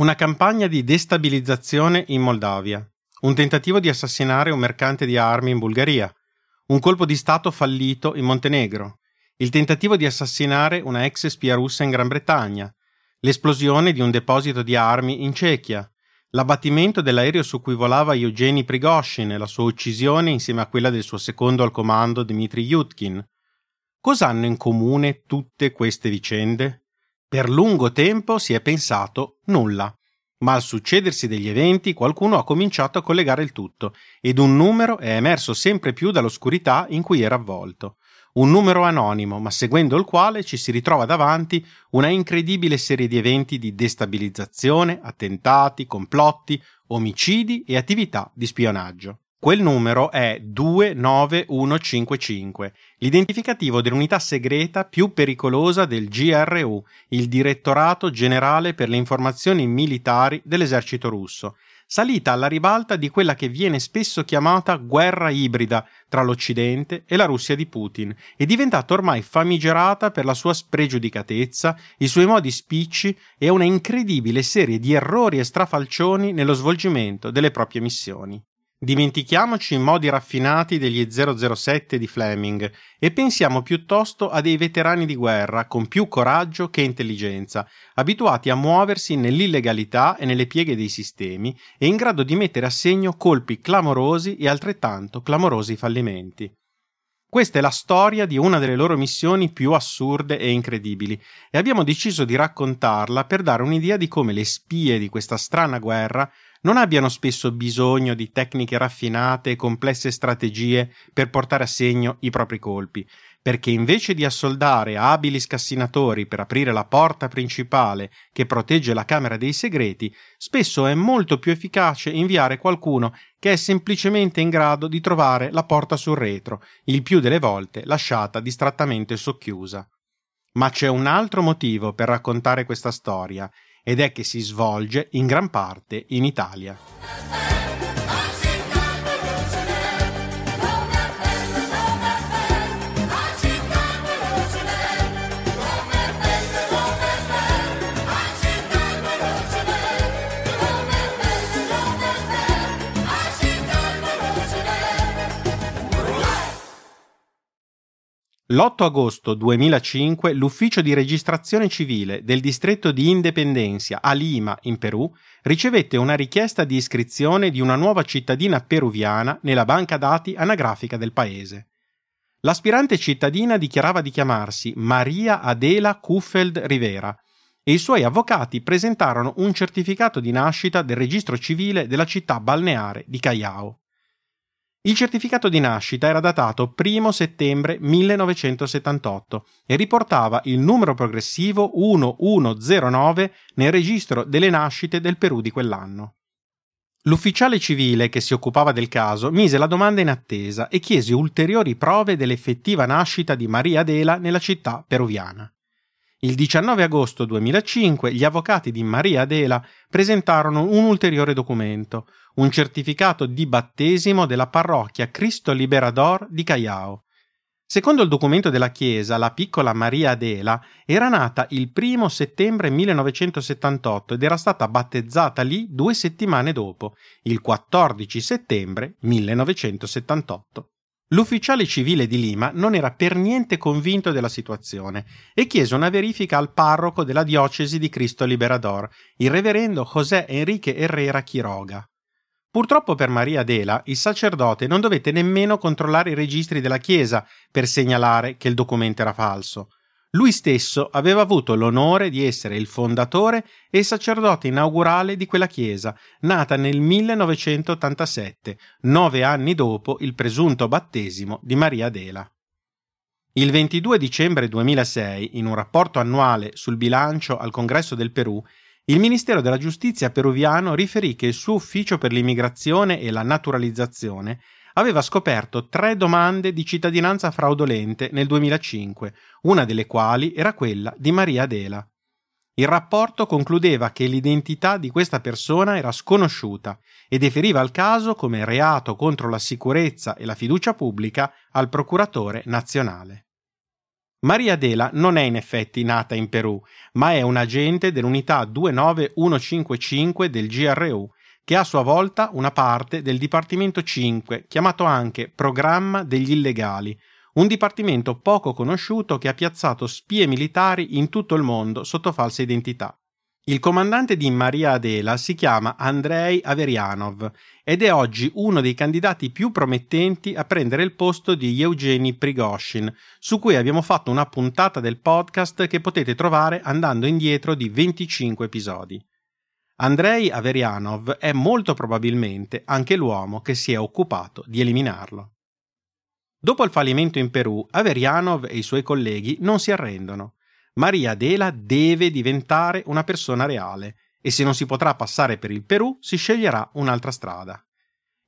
Una campagna di destabilizzazione in Moldavia. Un tentativo di assassinare un mercante di armi in Bulgaria. Un colpo di Stato fallito in Montenegro. Il tentativo di assassinare una ex spia russa in Gran Bretagna. L'esplosione di un deposito di armi in Cechia. L'abbattimento dell'aereo su cui volava Eugeni Prigoshin e la sua uccisione insieme a quella del suo secondo al comando Dmitry Yutkin. Cosa hanno in comune tutte queste vicende? Per lungo tempo si è pensato nulla, ma al succedersi degli eventi qualcuno ha cominciato a collegare il tutto ed un numero è emerso sempre più dall'oscurità in cui era avvolto. Un numero anonimo, ma seguendo il quale ci si ritrova davanti una incredibile serie di eventi di destabilizzazione, attentati, complotti, omicidi e attività di spionaggio. Quel numero è 29155, l'identificativo dell'unità segreta più pericolosa del GRU, il Direttorato Generale per le Informazioni Militari dell'esercito russo, salita alla ribalta di quella che viene spesso chiamata guerra ibrida tra l'Occidente e la Russia di Putin, e diventata ormai famigerata per la sua spregiudicatezza, i suoi modi spicci e una incredibile serie di errori e strafalcioni nello svolgimento delle proprie missioni. Dimentichiamoci i modi raffinati degli 007 di Fleming e pensiamo piuttosto a dei veterani di guerra con più coraggio che intelligenza, abituati a muoversi nell'illegalità e nelle pieghe dei sistemi e in grado di mettere a segno colpi clamorosi e altrettanto clamorosi fallimenti. Questa è la storia di una delle loro missioni più assurde e incredibili e abbiamo deciso di raccontarla per dare un'idea di come le spie di questa strana guerra non abbiano spesso bisogno di tecniche raffinate e complesse strategie per portare a segno i propri colpi, perché invece di assoldare abili scassinatori per aprire la porta principale che protegge la Camera dei Segreti, spesso è molto più efficace inviare qualcuno che è semplicemente in grado di trovare la porta sul retro, il più delle volte lasciata distrattamente socchiusa. Ma c'è un altro motivo per raccontare questa storia, ed è che si svolge in gran parte in Italia. L'8 agosto 2005 l'ufficio di registrazione civile del distretto di Independencia a Lima, in Perù, ricevette una richiesta di iscrizione di una nuova cittadina peruviana nella banca dati anagrafica del paese. L'aspirante cittadina dichiarava di chiamarsi Maria Adela Kuffeld Rivera e i suoi avvocati presentarono un certificato di nascita del registro civile della città balneare di Callao. Il certificato di nascita era datato 1 settembre 1978 e riportava il numero progressivo 1109 nel registro delle nascite del Perù di quell'anno. L'ufficiale civile che si occupava del caso mise la domanda in attesa e chiese ulteriori prove dell'effettiva nascita di Maria Adela nella città peruviana. Il 19 agosto 2005 gli avvocati di Maria Adela presentarono un ulteriore documento, un certificato di battesimo della parrocchia Cristo Liberador di Callao. Secondo il documento della Chiesa, la piccola Maria Adela era nata il 1 settembre 1978 ed era stata battezzata lì due settimane dopo, il 14 settembre 1978. L'ufficiale civile di Lima non era per niente convinto della situazione e chiese una verifica al parroco della diocesi di Cristo Liberador, il reverendo José Enrique Herrera Quiroga. Purtroppo per Maria Adela il sacerdote non dovette nemmeno controllare i registri della Chiesa per segnalare che il documento era falso. Lui stesso aveva avuto l'onore di essere il fondatore e sacerdote inaugurale di quella chiesa, nata nel 1987, nove anni dopo il presunto battesimo di Maria Adela. Il 22 dicembre 2006, in un rapporto annuale sul bilancio al Congresso del Perù, il Ministero della Giustizia peruviano riferì che il suo ufficio per l'immigrazione e la naturalizzazione aveva scoperto tre domande di cittadinanza fraudolente nel 2005, una delle quali era quella di Maria Adela. Il rapporto concludeva che l'identità di questa persona era sconosciuta e deferiva il caso come reato contro la sicurezza e la fiducia pubblica al procuratore nazionale. Maria Adela non è in effetti nata in Perù, ma è un agente dell'unità 29155 del GRU, che a sua volta una parte del Dipartimento 5, chiamato anche Programma degli Illegali, un dipartimento poco conosciuto che ha piazzato spie militari in tutto il mondo sotto falsa identità. Il comandante di Maria Adela si chiama Andrei Averianov ed è oggi uno dei candidati più promettenti a prendere il posto di Eugeni Prigoshin, su cui abbiamo fatto una puntata del podcast che potete trovare andando indietro di 25 episodi. Andrei Averianov è molto probabilmente anche l'uomo che si è occupato di eliminarlo. Dopo il fallimento in Perù, Averianov e i suoi colleghi non si arrendono. Maria Adela deve diventare una persona reale e se non si potrà passare per il Perù si sceglierà un'altra strada.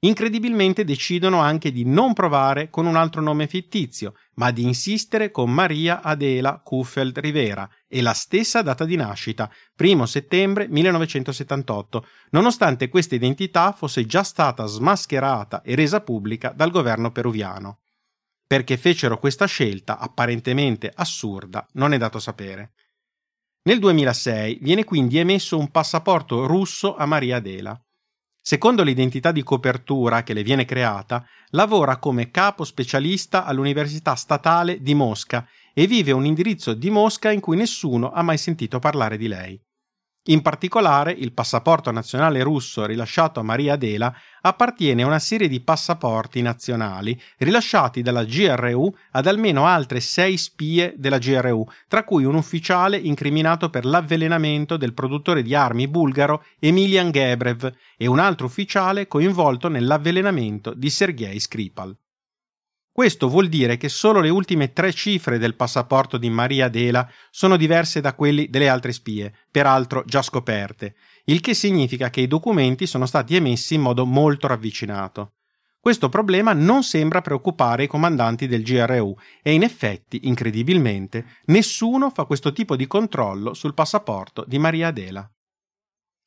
Incredibilmente decidono anche di non provare con un altro nome fittizio, ma di insistere con Maria Adela Kuffeld Rivera e la stessa data di nascita, 1 settembre 1978, nonostante questa identità fosse già stata smascherata e resa pubblica dal governo peruviano. Perché fecero questa scelta apparentemente assurda non è dato sapere. Nel 2006 viene quindi emesso un passaporto russo a Maria Adela. Secondo l'identità di copertura che le viene creata, lavora come capo specialista all'Università Statale di Mosca e vive un indirizzo di Mosca in cui nessuno ha mai sentito parlare di lei. In particolare, il passaporto nazionale russo rilasciato a Maria Adela appartiene a una serie di passaporti nazionali rilasciati dalla GRU ad almeno altre sei spie della GRU, tra cui un ufficiale incriminato per l'avvelenamento del produttore di armi bulgaro Emilian Gebrev e un altro ufficiale coinvolto nell'avvelenamento di Sergei Skripal. Questo vuol dire che solo le ultime tre cifre del passaporto di Maria Adela sono diverse da quelli delle altre spie, peraltro già scoperte, il che significa che i documenti sono stati emessi in modo molto ravvicinato. Questo problema non sembra preoccupare i comandanti del GRU e in effetti, incredibilmente, nessuno fa questo tipo di controllo sul passaporto di Maria Adela.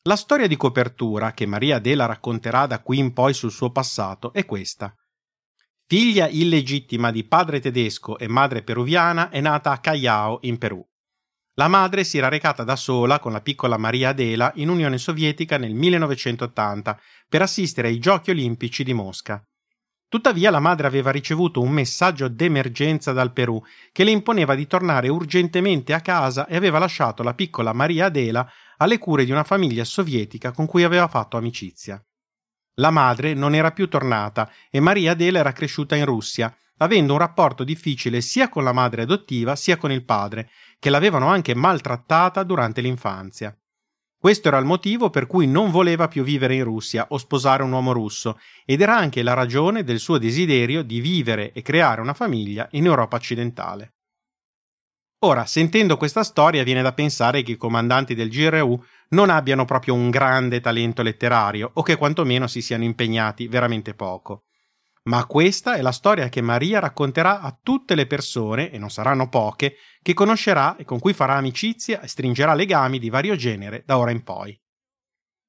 La storia di copertura che Maria Adela racconterà da qui in poi sul suo passato è questa. Figlia illegittima di padre tedesco e madre peruviana, è nata a Callao, in Perù. La madre si era recata da sola con la piccola Maria Adela in Unione Sovietica nel 1980 per assistere ai Giochi Olimpici di Mosca. Tuttavia la madre aveva ricevuto un messaggio d'emergenza dal Perù che le imponeva di tornare urgentemente a casa e aveva lasciato la piccola Maria Adela alle cure di una famiglia sovietica con cui aveva fatto amicizia. La madre non era più tornata e Maria Adela era cresciuta in Russia, avendo un rapporto difficile sia con la madre adottiva sia con il padre, che l'avevano anche maltrattata durante l'infanzia. Questo era il motivo per cui non voleva più vivere in Russia o sposare un uomo russo, ed era anche la ragione del suo desiderio di vivere e creare una famiglia in Europa occidentale. Ora, sentendo questa storia, viene da pensare che i comandanti del GRU non abbiano proprio un grande talento letterario o che quantomeno si siano impegnati veramente poco. Ma questa è la storia che Maria racconterà a tutte le persone, e non saranno poche, che conoscerà e con cui farà amicizia e stringerà legami di vario genere da ora in poi.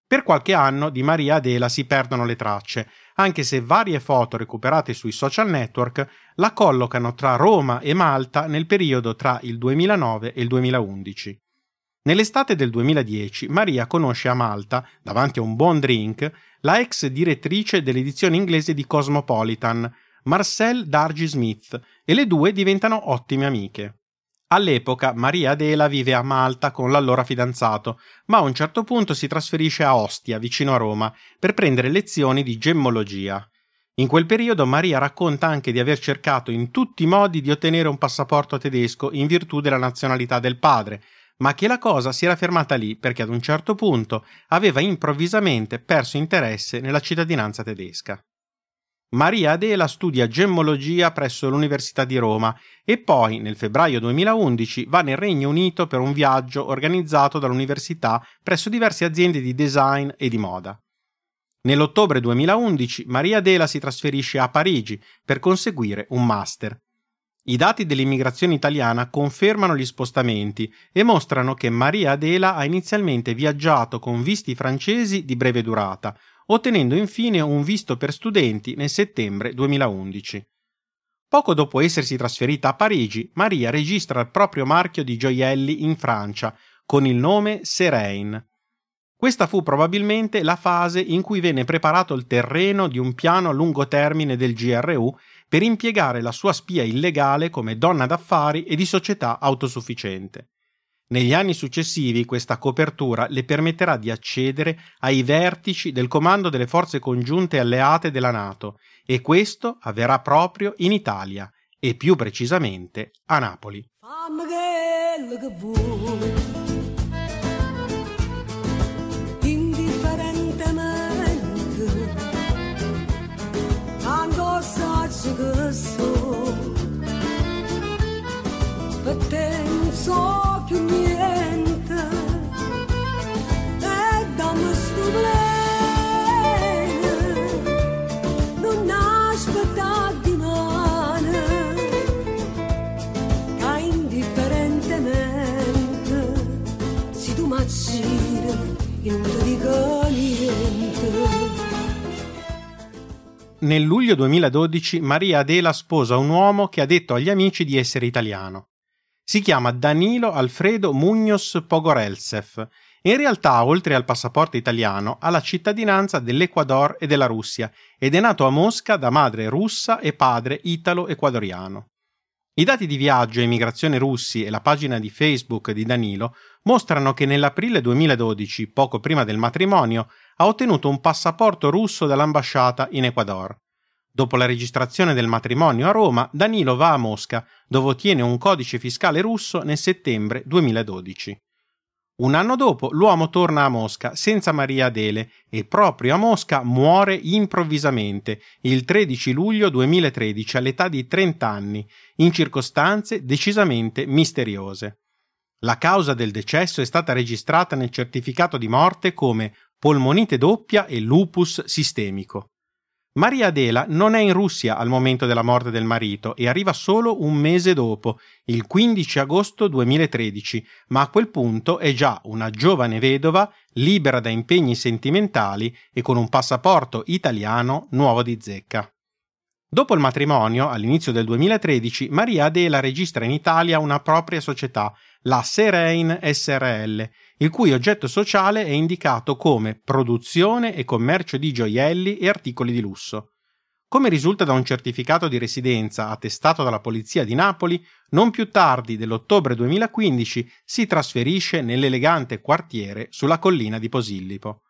Per qualche anno di Maria Adela si perdono le tracce, anche se varie foto recuperate sui social network la collocano tra Roma e Malta nel periodo tra il 2009 e il 2011. Nell'estate del 2010 Maria conosce a Malta, davanti a un buon drink, la ex direttrice dell'edizione inglese di Cosmopolitan, Marcel Dargy Smith, e le due diventano ottime amiche. All'epoca Maria Adela vive a Malta con l'allora fidanzato, ma a un certo punto si trasferisce a Ostia, vicino a Roma, per prendere lezioni di gemmologia. In quel periodo Maria racconta anche di aver cercato in tutti i modi di ottenere un passaporto tedesco in virtù della nazionalità del padre, ma che la cosa si era fermata lì perché ad un certo punto aveva improvvisamente perso interesse nella cittadinanza tedesca. Maria Adela studia gemmologia presso l'Università di Roma e poi, nel febbraio 2011, va nel Regno Unito per un viaggio organizzato dall'università presso diverse aziende di design e di moda. Nell'ottobre 2011 Maria Adela si trasferisce a Parigi per conseguire un master i dati dell'immigrazione italiana confermano gli spostamenti e mostrano che Maria Adela ha inizialmente viaggiato con visti francesi di breve durata, ottenendo infine un visto per studenti nel settembre 2011. Poco dopo essersi trasferita a Parigi, Maria registra il proprio marchio di gioielli in Francia con il nome Serain. Questa fu probabilmente la fase in cui venne preparato il terreno di un piano a lungo termine del GRU per impiegare la sua spia illegale come donna d'affari e di società autosufficiente. Negli anni successivi questa copertura le permetterà di accedere ai vertici del comando delle forze congiunte alleate della Nato e questo avverrà proprio in Italia e più precisamente a Napoli. soul. But then you. Luglio 2012 Maria Adela sposa un uomo che ha detto agli amici di essere italiano. Si chiama Danilo Alfredo Muñoz Pogorelsev e in realtà, oltre al passaporto italiano, ha la cittadinanza dell'Ecuador e della Russia ed è nato a Mosca da madre russa e padre italo-ecuadoriano. I dati di viaggio e immigrazione russi e la pagina di Facebook di Danilo mostrano che nell'aprile 2012, poco prima del matrimonio, ha ottenuto un passaporto russo dall'ambasciata in Ecuador. Dopo la registrazione del matrimonio a Roma, Danilo va a Mosca, dove ottiene un codice fiscale russo nel settembre 2012. Un anno dopo l'uomo torna a Mosca senza Maria Adele e proprio a Mosca muore improvvisamente il 13 luglio 2013 all'età di 30 anni, in circostanze decisamente misteriose. La causa del decesso è stata registrata nel certificato di morte come polmonite doppia e lupus sistemico. Maria Adela non è in Russia al momento della morte del marito e arriva solo un mese dopo, il 15 agosto 2013, ma a quel punto è già una giovane vedova, libera da impegni sentimentali e con un passaporto italiano nuovo di zecca. Dopo il matrimonio, all'inizio del 2013, Maria Adela registra in Italia una propria società, la Serein SRL, il cui oggetto sociale è indicato come produzione e commercio di gioielli e articoli di lusso. Come risulta da un certificato di residenza attestato dalla Polizia di Napoli, non più tardi dell'ottobre 2015 si trasferisce nell'elegante quartiere sulla collina di Posillipo.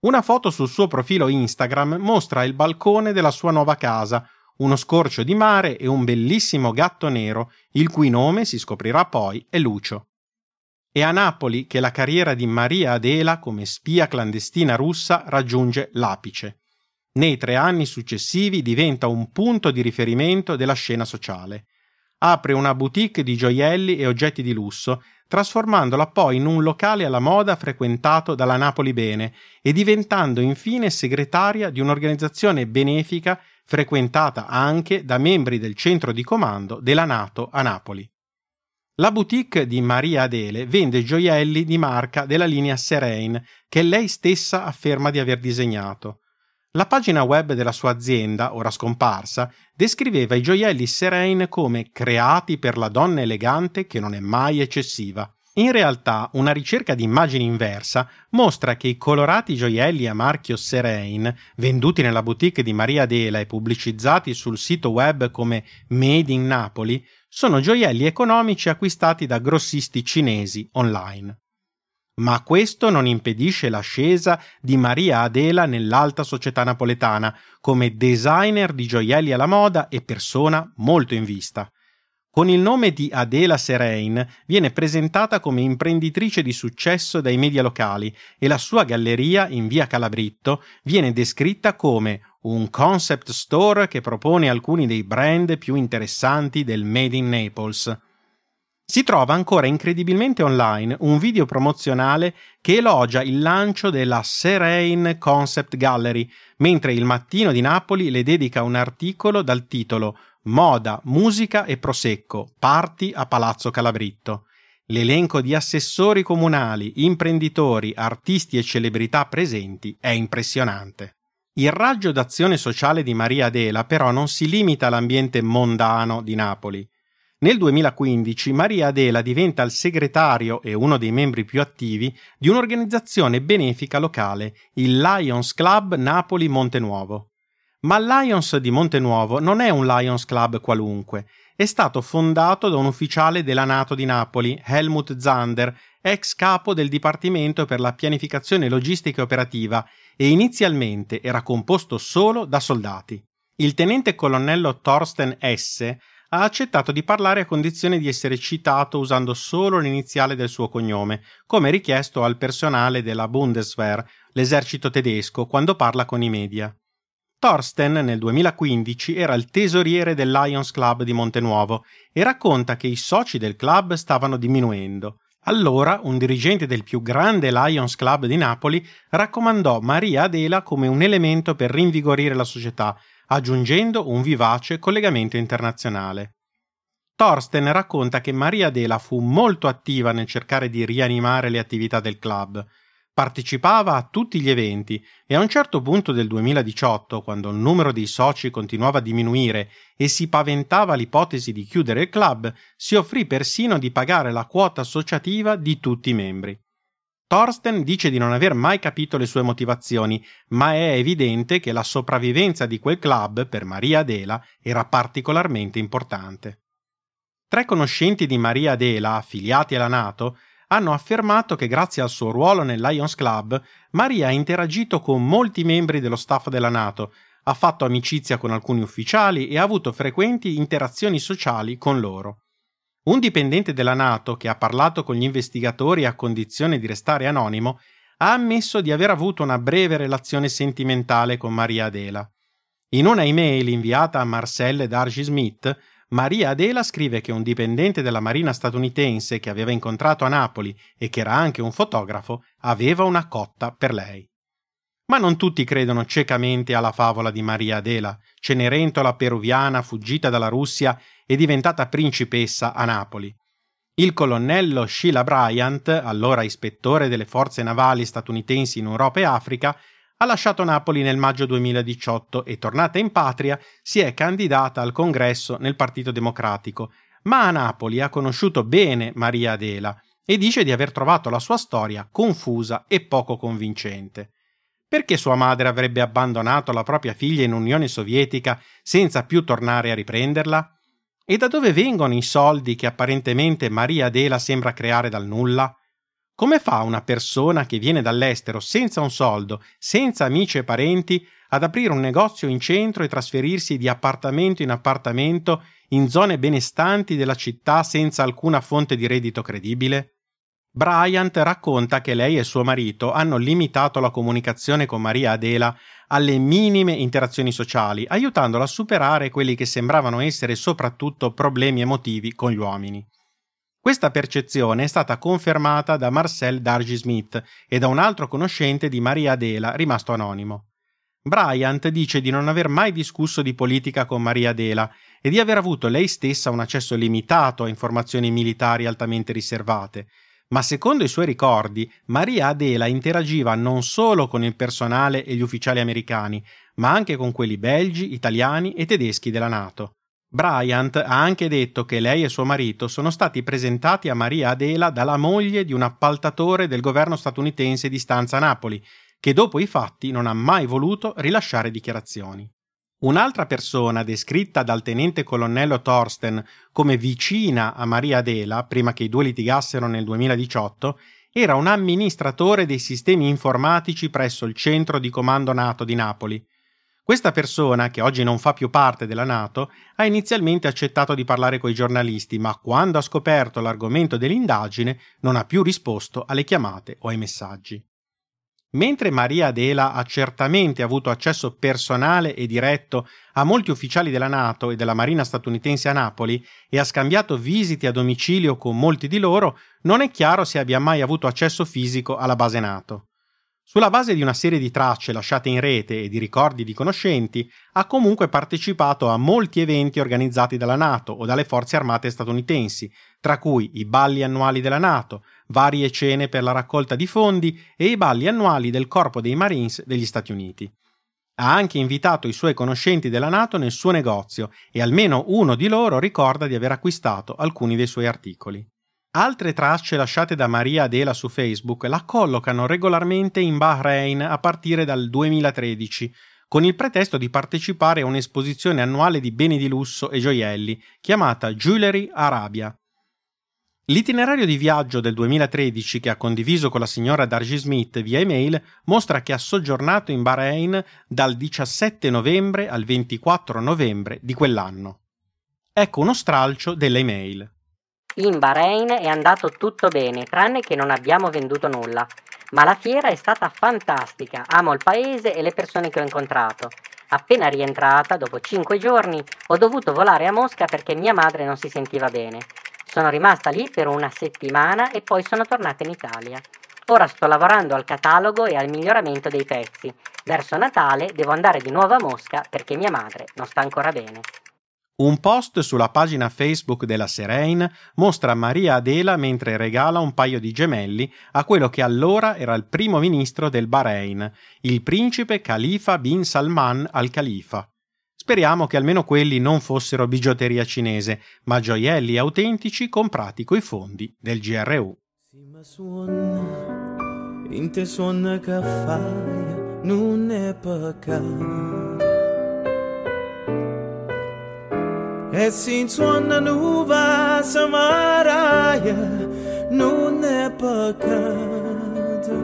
Una foto sul suo profilo Instagram mostra il balcone della sua nuova casa, uno scorcio di mare e un bellissimo gatto nero, il cui nome si scoprirà poi è Lucio. È a Napoli che la carriera di Maria Adela come spia clandestina russa raggiunge l'apice. Nei tre anni successivi diventa un punto di riferimento della scena sociale. Apre una boutique di gioielli e oggetti di lusso, trasformandola poi in un locale alla moda frequentato dalla Napoli Bene e diventando infine segretaria di un'organizzazione benefica frequentata anche da membri del centro di comando della Nato a Napoli. La boutique di Maria Adele vende gioielli di marca della linea Serene che lei stessa afferma di aver disegnato. La pagina web della sua azienda, ora scomparsa, descriveva i gioielli Serene come creati per la donna elegante che non è mai eccessiva. In realtà, una ricerca di immagine inversa mostra che i colorati gioielli a marchio Serene, venduti nella boutique di Maria Adela e pubblicizzati sul sito web come Made in Napoli, sono gioielli economici acquistati da grossisti cinesi online. Ma questo non impedisce l'ascesa di Maria Adela nell'alta società napoletana come designer di gioielli alla moda e persona molto in vista. Con il nome di Adela Serein viene presentata come imprenditrice di successo dai media locali e la sua galleria in via Calabritto viene descritta come un concept store che propone alcuni dei brand più interessanti del Made in Naples. Si trova ancora incredibilmente online un video promozionale che elogia il lancio della Serene Concept Gallery, mentre il Mattino di Napoli le dedica un articolo dal titolo Moda, musica e prosecco, parti a Palazzo Calabritto. L'elenco di assessori comunali, imprenditori, artisti e celebrità presenti è impressionante. Il raggio d'azione sociale di Maria Adela però non si limita all'ambiente mondano di Napoli. Nel 2015 Maria Adela diventa il segretario e uno dei membri più attivi di un'organizzazione benefica locale, il Lions Club Napoli Montenuovo. Ma il Lions di Montenuovo non è un Lions Club qualunque, è stato fondato da un ufficiale della Nato di Napoli, Helmut Zander, ex capo del Dipartimento per la pianificazione logistica e operativa, e inizialmente era composto solo da soldati. Il tenente colonnello Thorsten S. ha accettato di parlare a condizione di essere citato usando solo l'iniziale del suo cognome, come richiesto al personale della Bundeswehr, l'esercito tedesco, quando parla con i media. Thorsten nel 2015 era il tesoriere del Lions Club di Montenuovo e racconta che i soci del club stavano diminuendo. Allora un dirigente del più grande Lions Club di Napoli raccomandò Maria Adela come un elemento per rinvigorire la società, aggiungendo un vivace collegamento internazionale. Thorsten racconta che Maria Adela fu molto attiva nel cercare di rianimare le attività del club. Partecipava a tutti gli eventi e a un certo punto del 2018, quando il numero dei soci continuava a diminuire e si paventava l'ipotesi di chiudere il club, si offrì persino di pagare la quota associativa di tutti i membri. Thorsten dice di non aver mai capito le sue motivazioni, ma è evidente che la sopravvivenza di quel club per Maria Adela era particolarmente importante. Tre conoscenti di Maria Adela, affiliati alla Nato, hanno affermato che grazie al suo ruolo nel Lions Club, Maria ha interagito con molti membri dello staff della Nato, ha fatto amicizia con alcuni ufficiali e ha avuto frequenti interazioni sociali con loro. Un dipendente della Nato che ha parlato con gli investigatori a condizione di restare anonimo ha ammesso di aver avuto una breve relazione sentimentale con Maria Adela. In una email inviata a Marcelle Dargy Smith, Maria Adela scrive che un dipendente della Marina statunitense che aveva incontrato a Napoli e che era anche un fotografo aveva una cotta per lei. Ma non tutti credono ciecamente alla favola di Maria Adela, cenerentola peruviana fuggita dalla Russia e diventata principessa a Napoli. Il colonnello Sheila Bryant, allora ispettore delle forze navali statunitensi in Europa e Africa, ha lasciato Napoli nel maggio 2018 e, tornata in patria, si è candidata al congresso nel Partito Democratico, ma a Napoli ha conosciuto bene Maria Adela e dice di aver trovato la sua storia confusa e poco convincente. Perché sua madre avrebbe abbandonato la propria figlia in Unione Sovietica senza più tornare a riprenderla? E da dove vengono i soldi che apparentemente Maria Adela sembra creare dal nulla? Come fa una persona che viene dall'estero senza un soldo, senza amici e parenti, ad aprire un negozio in centro e trasferirsi di appartamento in appartamento in zone benestanti della città senza alcuna fonte di reddito credibile? Bryant racconta che lei e suo marito hanno limitato la comunicazione con Maria Adela alle minime interazioni sociali, aiutandola a superare quelli che sembravano essere soprattutto problemi emotivi con gli uomini. Questa percezione è stata confermata da Marcel Dargy Smith e da un altro conoscente di Maria Adela, rimasto anonimo. Bryant dice di non aver mai discusso di politica con Maria Adela e di aver avuto lei stessa un accesso limitato a informazioni militari altamente riservate, ma secondo i suoi ricordi Maria Adela interagiva non solo con il personale e gli ufficiali americani, ma anche con quelli belgi, italiani e tedeschi della Nato. Bryant ha anche detto che lei e suo marito sono stati presentati a Maria Adela dalla moglie di un appaltatore del governo statunitense di stanza Napoli, che dopo i fatti non ha mai voluto rilasciare dichiarazioni. Un'altra persona descritta dal tenente colonnello Thorsten come vicina a Maria Adela, prima che i due litigassero nel 2018, era un amministratore dei sistemi informatici presso il centro di comando NATO di Napoli, questa persona, che oggi non fa più parte della Nato, ha inizialmente accettato di parlare coi giornalisti, ma quando ha scoperto l'argomento dell'indagine non ha più risposto alle chiamate o ai messaggi. Mentre Maria Adela ha certamente avuto accesso personale e diretto a molti ufficiali della Nato e della Marina statunitense a Napoli e ha scambiato visite a domicilio con molti di loro, non è chiaro se abbia mai avuto accesso fisico alla base Nato. Sulla base di una serie di tracce lasciate in rete e di ricordi di conoscenti, ha comunque partecipato a molti eventi organizzati dalla Nato o dalle forze armate statunitensi, tra cui i balli annuali della Nato, varie cene per la raccolta di fondi e i balli annuali del Corpo dei Marines degli Stati Uniti. Ha anche invitato i suoi conoscenti della Nato nel suo negozio e almeno uno di loro ricorda di aver acquistato alcuni dei suoi articoli. Altre tracce lasciate da Maria Adela su Facebook la collocano regolarmente in Bahrain a partire dal 2013, con il pretesto di partecipare a un'esposizione annuale di beni di lusso e gioielli chiamata Jewelry Arabia. L'itinerario di viaggio del 2013 che ha condiviso con la signora Dargy Smith via email mostra che ha soggiornato in Bahrain dal 17 novembre al 24 novembre di quell'anno. Ecco uno stralcio delle email. In Bahrain è andato tutto bene, tranne che non abbiamo venduto nulla. Ma la fiera è stata fantastica, amo il paese e le persone che ho incontrato. Appena rientrata, dopo cinque giorni, ho dovuto volare a Mosca perché mia madre non si sentiva bene. Sono rimasta lì per una settimana e poi sono tornata in Italia. Ora sto lavorando al catalogo e al miglioramento dei pezzi. Verso Natale devo andare di nuovo a Mosca perché mia madre non sta ancora bene. Un post sulla pagina Facebook della Serein mostra Maria Adela mentre regala un paio di gemelli a quello che allora era il primo ministro del Bahrain, il principe Khalifa bin Salman al-Khalifa. Speriamo che almeno quelli non fossero bigiotteria cinese, ma gioielli autentici comprati coi fondi del GRU. E sin suona nuova samaraia non è peccato.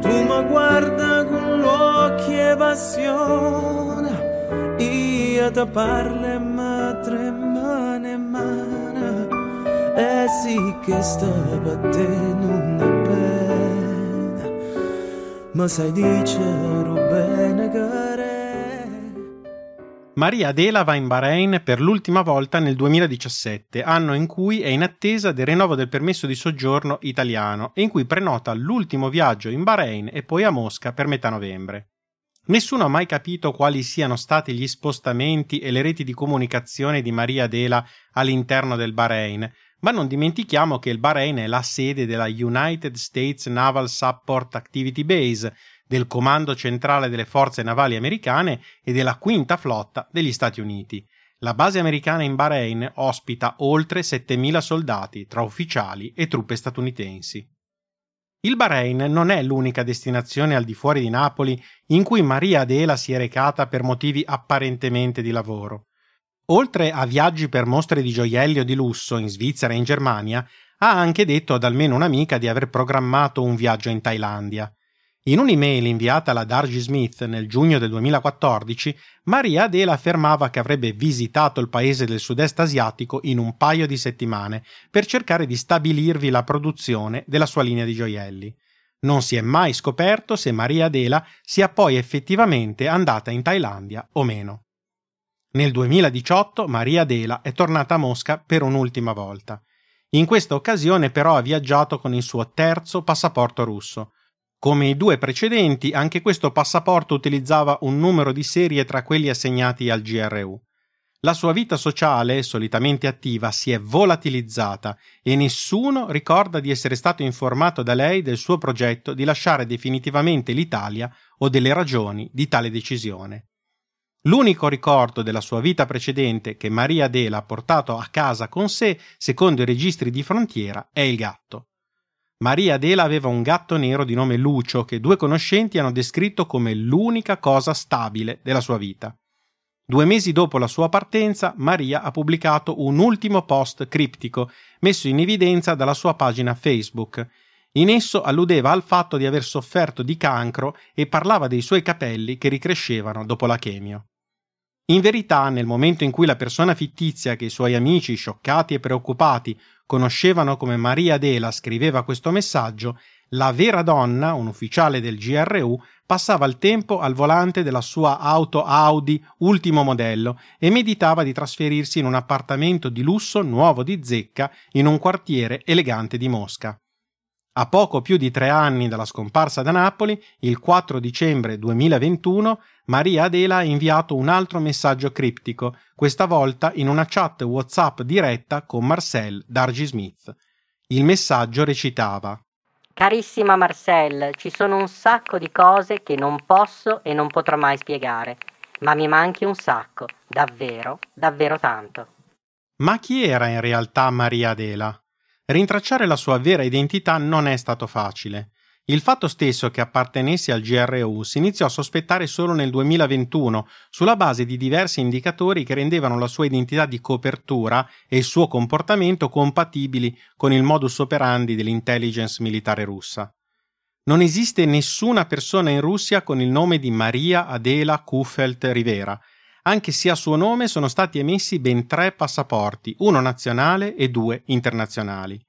Tu mi guarda con l'occhio e passione, io ti parlo mi tremane mano. E sì che sta non è bene, ma sai dicere Maria Adela va in Bahrain per l'ultima volta nel 2017, anno in cui è in attesa del rinnovo del permesso di soggiorno italiano e in cui prenota l'ultimo viaggio in Bahrain e poi a Mosca per metà novembre. Nessuno ha mai capito quali siano stati gli spostamenti e le reti di comunicazione di Maria Adela all'interno del Bahrain, ma non dimentichiamo che il Bahrain è la sede della United States Naval Support Activity Base, del Comando Centrale delle Forze Navali Americane e della Quinta Flotta degli Stati Uniti. La base americana in Bahrain ospita oltre 7.000 soldati tra ufficiali e truppe statunitensi. Il Bahrain non è l'unica destinazione al di fuori di Napoli in cui Maria Adela si è recata per motivi apparentemente di lavoro. Oltre a viaggi per mostre di gioielli o di lusso in Svizzera e in Germania, ha anche detto ad almeno un'amica di aver programmato un viaggio in Thailandia. In un'email inviata alla Dargy Smith nel giugno del 2014, Maria Adela affermava che avrebbe visitato il paese del sud-est asiatico in un paio di settimane per cercare di stabilirvi la produzione della sua linea di gioielli. Non si è mai scoperto se Maria Adela sia poi effettivamente andata in Thailandia o meno. Nel 2018 Maria Adela è tornata a Mosca per un'ultima volta. In questa occasione però ha viaggiato con il suo terzo passaporto russo, come i due precedenti, anche questo passaporto utilizzava un numero di serie tra quelli assegnati al GRU. La sua vita sociale, solitamente attiva, si è volatilizzata e nessuno ricorda di essere stato informato da lei del suo progetto di lasciare definitivamente l'Italia o delle ragioni di tale decisione. L'unico ricordo della sua vita precedente che Maria Adela ha portato a casa con sé, secondo i registri di frontiera, è il gatto. Maria Adela aveva un gatto nero di nome Lucio che due conoscenti hanno descritto come l'unica cosa stabile della sua vita. Due mesi dopo la sua partenza, Maria ha pubblicato un ultimo post criptico messo in evidenza dalla sua pagina Facebook. In esso alludeva al fatto di aver sofferto di cancro e parlava dei suoi capelli che ricrescevano dopo la chemio. In verità, nel momento in cui la persona fittizia che i suoi amici, scioccati e preoccupati, conoscevano come Maria Adela scriveva questo messaggio, la vera donna, un ufficiale del GRU, passava il tempo al volante della sua auto Audi ultimo modello e meditava di trasferirsi in un appartamento di lusso nuovo di zecca in un quartiere elegante di Mosca. A poco più di tre anni dalla scomparsa da Napoli, il 4 dicembre 2021, Maria Adela ha inviato un altro messaggio criptico, questa volta in una chat WhatsApp diretta con Marcel Dargy Smith. Il messaggio recitava: Carissima Marcel, ci sono un sacco di cose che non posso e non potrò mai spiegare, ma mi manchi un sacco, davvero, davvero tanto. Ma chi era in realtà Maria Adela? Rintracciare la sua vera identità non è stato facile. Il fatto stesso che appartenesse al GRU si iniziò a sospettare solo nel 2021, sulla base di diversi indicatori che rendevano la sua identità di copertura e il suo comportamento compatibili con il modus operandi dell'intelligence militare russa. Non esiste nessuna persona in Russia con il nome di Maria Adela Kufelt Rivera, anche se a suo nome sono stati emessi ben tre passaporti, uno nazionale e due internazionali.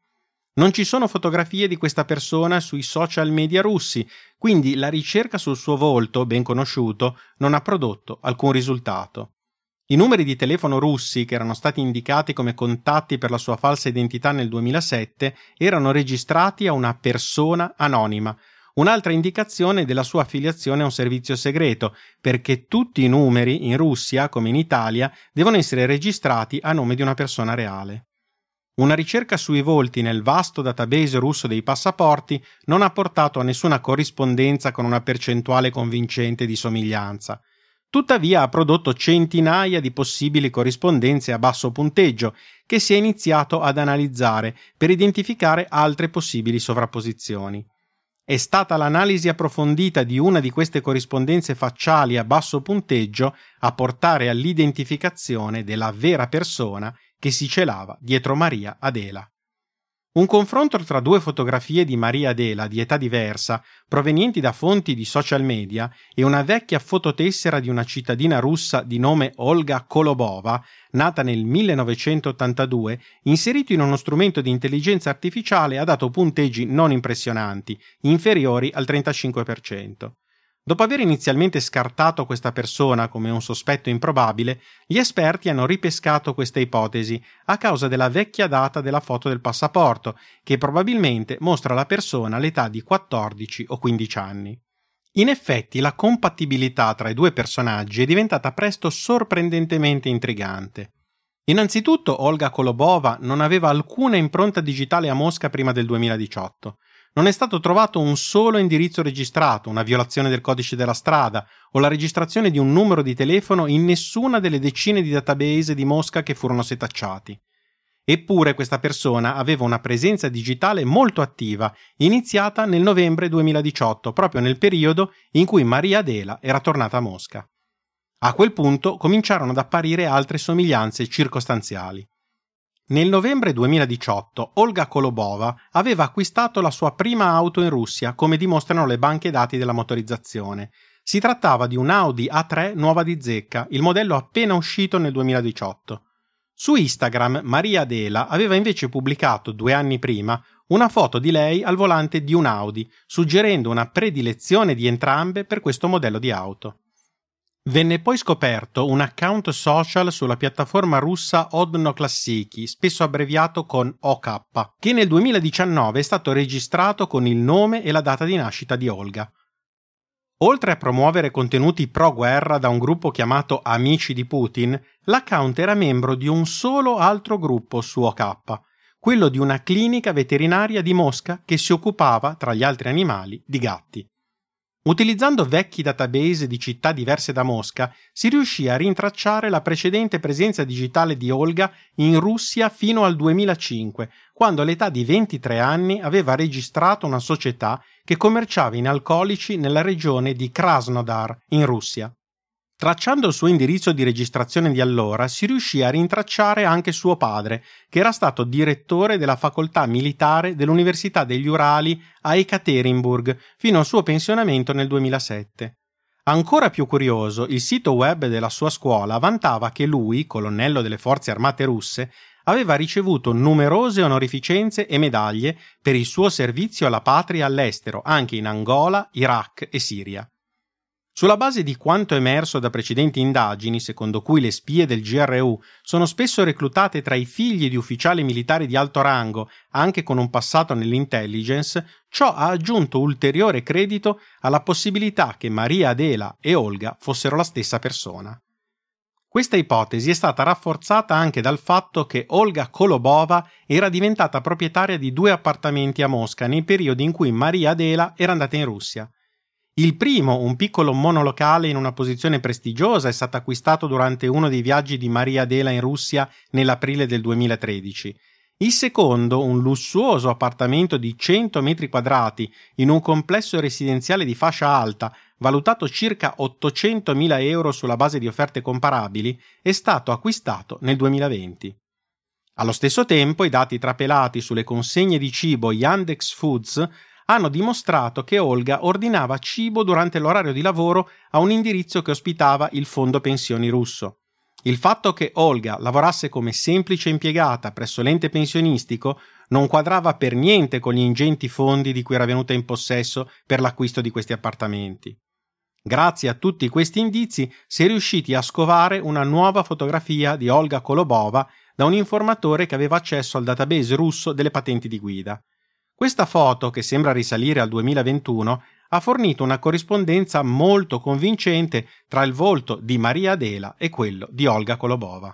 Non ci sono fotografie di questa persona sui social media russi, quindi la ricerca sul suo volto, ben conosciuto, non ha prodotto alcun risultato. I numeri di telefono russi che erano stati indicati come contatti per la sua falsa identità nel 2007 erano registrati a una persona anonima, un'altra indicazione della sua affiliazione a un servizio segreto, perché tutti i numeri in Russia, come in Italia, devono essere registrati a nome di una persona reale. Una ricerca sui volti nel vasto database russo dei passaporti non ha portato a nessuna corrispondenza con una percentuale convincente di somiglianza. Tuttavia ha prodotto centinaia di possibili corrispondenze a basso punteggio che si è iniziato ad analizzare per identificare altre possibili sovrapposizioni. È stata l'analisi approfondita di una di queste corrispondenze facciali a basso punteggio a portare all'identificazione della vera persona che si celava dietro Maria Adela. Un confronto tra due fotografie di Maria Adela di età diversa, provenienti da fonti di social media, e una vecchia fototessera di una cittadina russa di nome Olga Kolobova, nata nel 1982, inserito in uno strumento di intelligenza artificiale, ha dato punteggi non impressionanti, inferiori al 35%. Dopo aver inizialmente scartato questa persona come un sospetto improbabile, gli esperti hanno ripescato questa ipotesi a causa della vecchia data della foto del passaporto, che probabilmente mostra la persona all'età di 14 o 15 anni. In effetti, la compatibilità tra i due personaggi è diventata presto sorprendentemente intrigante. Innanzitutto, Olga Kolobova non aveva alcuna impronta digitale a Mosca prima del 2018 non è stato trovato un solo indirizzo registrato, una violazione del codice della strada o la registrazione di un numero di telefono in nessuna delle decine di database di Mosca che furono setacciati. Eppure questa persona aveva una presenza digitale molto attiva, iniziata nel novembre 2018, proprio nel periodo in cui Maria Adela era tornata a Mosca. A quel punto cominciarono ad apparire altre somiglianze circostanziali. Nel novembre 2018 Olga Kolobova aveva acquistato la sua prima auto in Russia, come dimostrano le banche dati della motorizzazione. Si trattava di un Audi A3 nuova di zecca, il modello appena uscito nel 2018. Su Instagram Maria Adela aveva invece pubblicato due anni prima una foto di lei al volante di un Audi, suggerendo una predilezione di entrambe per questo modello di auto. Venne poi scoperto un account social sulla piattaforma russa Odno Classici, spesso abbreviato con OK, che nel 2019 è stato registrato con il nome e la data di nascita di Olga. Oltre a promuovere contenuti pro-guerra da un gruppo chiamato Amici di Putin, l'account era membro di un solo altro gruppo su OK, quello di una clinica veterinaria di Mosca che si occupava, tra gli altri animali, di gatti. Utilizzando vecchi database di città diverse da Mosca, si riuscì a rintracciare la precedente presenza digitale di Olga in Russia fino al 2005, quando all'età di 23 anni aveva registrato una società che commerciava in alcolici nella regione di Krasnodar, in Russia. Tracciando il suo indirizzo di registrazione di allora, si riuscì a rintracciare anche suo padre, che era stato direttore della facoltà militare dell'Università degli Urali a Ekaterinburg fino al suo pensionamento nel 2007. Ancora più curioso, il sito web della sua scuola vantava che lui, colonnello delle forze armate russe, aveva ricevuto numerose onorificenze e medaglie per il suo servizio alla patria all'estero, anche in Angola, Iraq e Siria. Sulla base di quanto emerso da precedenti indagini, secondo cui le spie del GRU sono spesso reclutate tra i figli di ufficiali militari di alto rango, anche con un passato nell'intelligence, ciò ha aggiunto ulteriore credito alla possibilità che Maria Adela e Olga fossero la stessa persona. Questa ipotesi è stata rafforzata anche dal fatto che Olga Kolobova era diventata proprietaria di due appartamenti a Mosca nei periodi in cui Maria Adela era andata in Russia. Il primo, un piccolo monolocale in una posizione prestigiosa, è stato acquistato durante uno dei viaggi di Maria Adela in Russia nell'aprile del 2013. Il secondo, un lussuoso appartamento di 100 metri quadrati in un complesso residenziale di fascia alta valutato circa 800.000 euro sulla base di offerte comparabili, è stato acquistato nel 2020. Allo stesso tempo, i dati trapelati sulle consegne di cibo Yandex Foods hanno dimostrato che Olga ordinava cibo durante l'orario di lavoro a un indirizzo che ospitava il fondo pensioni russo. Il fatto che Olga lavorasse come semplice impiegata presso l'ente pensionistico non quadrava per niente con gli ingenti fondi di cui era venuta in possesso per l'acquisto di questi appartamenti. Grazie a tutti questi indizi si è riusciti a scovare una nuova fotografia di Olga Kolobova da un informatore che aveva accesso al database russo delle patenti di guida. Questa foto, che sembra risalire al 2021, ha fornito una corrispondenza molto convincente tra il volto di Maria Adela e quello di Olga Kolobova.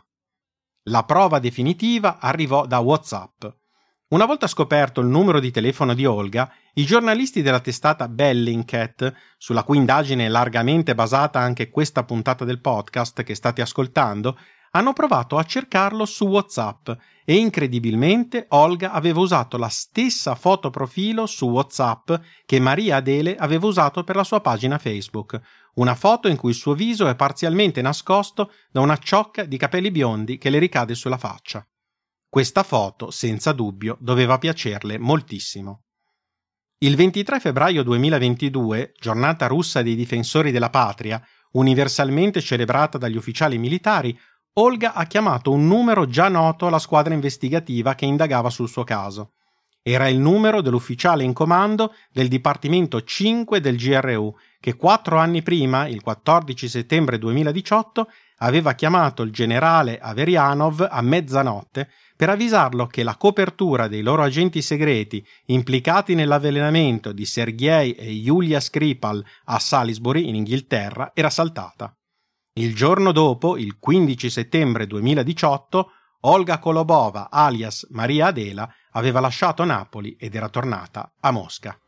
La prova definitiva arrivò da WhatsApp. Una volta scoperto il numero di telefono di Olga, i giornalisti della testata Bellingcat, sulla cui indagine è largamente basata anche questa puntata del podcast che state ascoltando, hanno provato a cercarlo su WhatsApp e incredibilmente Olga aveva usato la stessa foto profilo su WhatsApp che Maria Adele aveva usato per la sua pagina Facebook, una foto in cui il suo viso è parzialmente nascosto da una ciocca di capelli biondi che le ricade sulla faccia. Questa foto, senza dubbio, doveva piacerle moltissimo. Il 23 febbraio 2022, giornata russa dei difensori della patria, universalmente celebrata dagli ufficiali militari, Olga ha chiamato un numero già noto alla squadra investigativa che indagava sul suo caso. Era il numero dell'ufficiale in comando del Dipartimento 5 del GRU, che quattro anni prima, il 14 settembre 2018, aveva chiamato il generale Averianov a mezzanotte per avvisarlo che la copertura dei loro agenti segreti implicati nell'avvelenamento di Sergei e Yulia Skripal a Salisbury in Inghilterra era saltata. Il giorno dopo, il 15 settembre 2018, Olga Kolobova, alias Maria Adela, aveva lasciato Napoli ed era tornata a Mosca.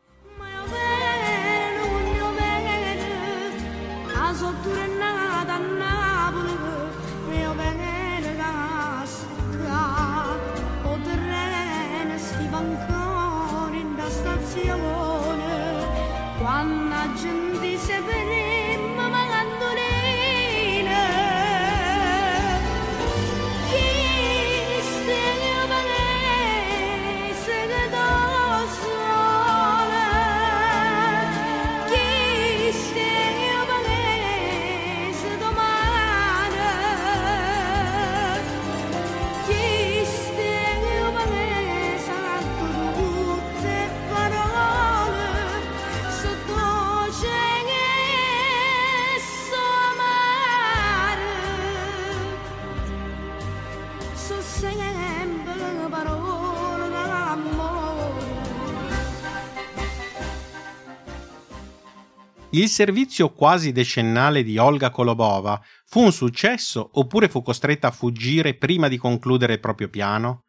Il servizio quasi decennale di Olga Kolobova fu un successo oppure fu costretta a fuggire prima di concludere il proprio piano?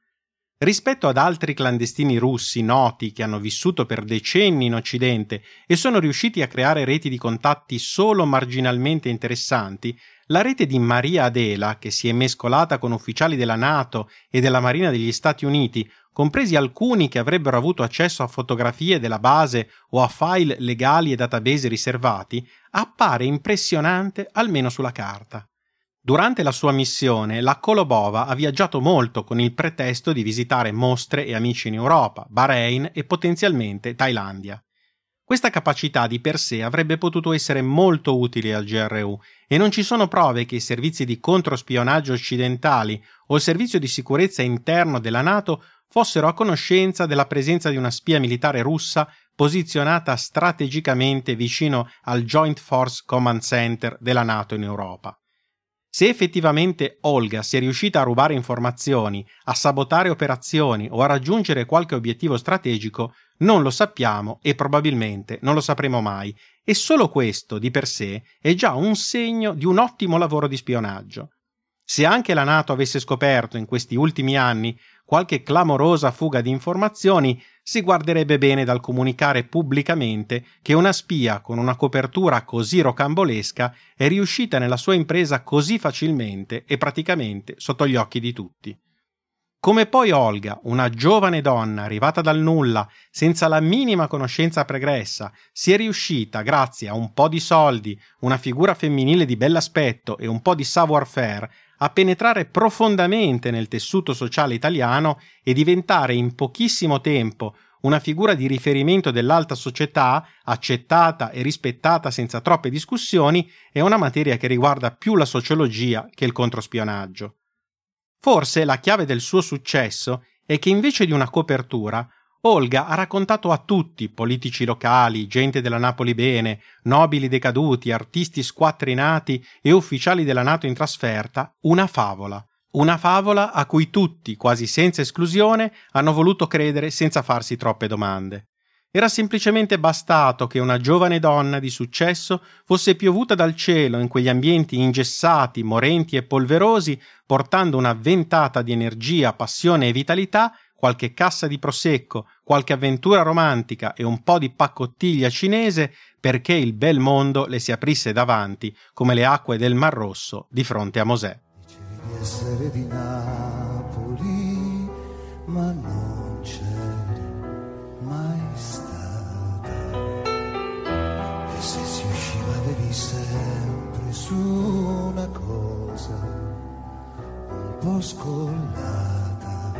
Rispetto ad altri clandestini russi noti che hanno vissuto per decenni in Occidente e sono riusciti a creare reti di contatti solo marginalmente interessanti, la rete di Maria Adela, che si è mescolata con ufficiali della Nato e della Marina degli Stati Uniti, compresi alcuni che avrebbero avuto accesso a fotografie della base o a file legali e database riservati, appare impressionante almeno sulla carta. Durante la sua missione, la Kolobova ha viaggiato molto con il pretesto di visitare mostre e amici in Europa, Bahrain e potenzialmente Thailandia. Questa capacità di per sé avrebbe potuto essere molto utile al GRU e non ci sono prove che i servizi di controspionaggio occidentali o il servizio di sicurezza interno della Nato fossero a conoscenza della presenza di una spia militare russa posizionata strategicamente vicino al Joint Force Command Center della Nato in Europa. Se effettivamente Olga sia riuscita a rubare informazioni, a sabotare operazioni o a raggiungere qualche obiettivo strategico, non lo sappiamo e probabilmente non lo sapremo mai, e solo questo di per sé è già un segno di un ottimo lavoro di spionaggio. Se anche la Nato avesse scoperto in questi ultimi anni qualche clamorosa fuga di informazioni, si guarderebbe bene dal comunicare pubblicamente che una spia con una copertura così rocambolesca è riuscita nella sua impresa così facilmente e praticamente sotto gli occhi di tutti. Come poi Olga, una giovane donna arrivata dal nulla, senza la minima conoscenza pregressa, sia riuscita, grazie a un po' di soldi, una figura femminile di bell'aspetto e un po' di savoir-faire, a penetrare profondamente nel tessuto sociale italiano e diventare in pochissimo tempo una figura di riferimento dell'alta società, accettata e rispettata senza troppe discussioni, è una materia che riguarda più la sociologia che il controspionaggio. Forse la chiave del suo successo è che invece di una copertura, Olga ha raccontato a tutti, politici locali, gente della Napoli bene, nobili decaduti, artisti squattrinati e ufficiali della Nato in trasferta, una favola. Una favola a cui tutti, quasi senza esclusione, hanno voluto credere senza farsi troppe domande. Era semplicemente bastato che una giovane donna di successo fosse piovuta dal cielo in quegli ambienti ingessati, morenti e polverosi, portando una ventata di energia, passione e vitalità, qualche cassa di prosecco, qualche avventura romantica e un po' di paccottiglia cinese, perché il bel mondo le si aprisse davanti come le acque del Mar Rosso di fronte a Mosè. Dicevi di essere di Napoli, ma non una cosa un po' scollata.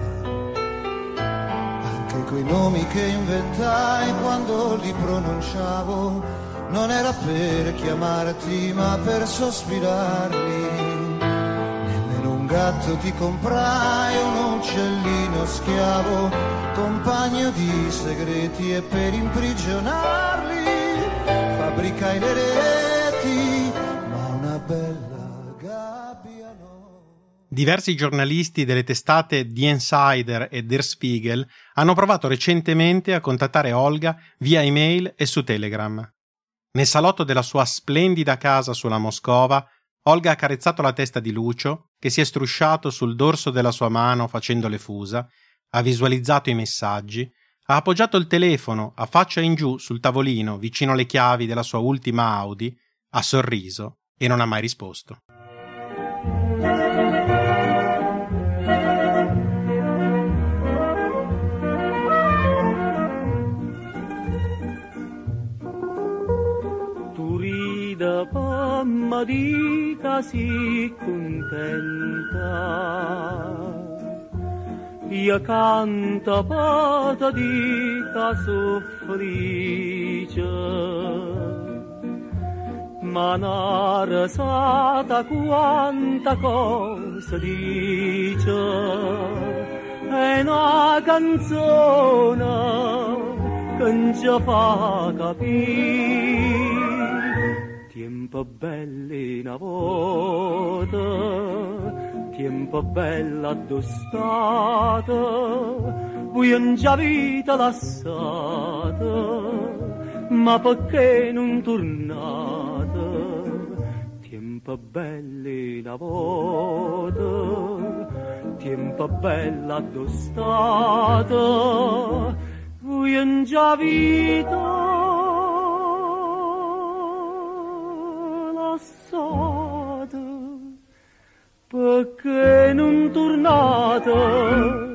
Anche quei nomi che inventai quando li pronunciavo non era per chiamarti ma per sospirarli. Nemmeno un gatto ti comprai, un uccellino schiavo, compagno di segreti e per imprigionarli fabbricai le reti, Diversi giornalisti delle testate The Insider e Der Spiegel hanno provato recentemente a contattare Olga via email e su Telegram. Nel salotto della sua splendida casa sulla Moscova, Olga ha carezzato la testa di Lucio, che si è strusciato sul dorso della sua mano facendo le fusa, ha visualizzato i messaggi ha appoggiato il telefono a faccia in giù sul tavolino vicino alle chiavi della sua ultima Audi, ha sorriso e non ha mai risposto. Di così contenta. Io canto pata di soffrice ma una rasata quanta cosa dice. È una canzone che non ci fa capire tempo belli una volta tempo bella addossata, voi già vita lasciata, ma perché non tornate? Tempo belli una volta, tempo bella addossata, voi già vita tornate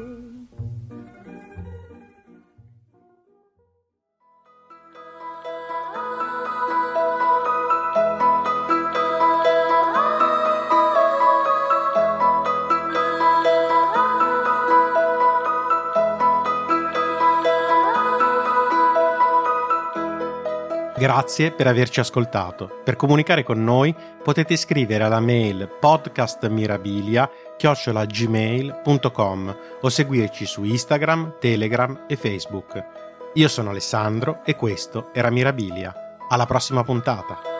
Grazie per averci ascoltato. Per comunicare con noi potete scrivere alla mail podcastmirabilia@gmail.com o seguirci su Instagram, Telegram e Facebook. Io sono Alessandro e questo era Mirabilia. Alla prossima puntata.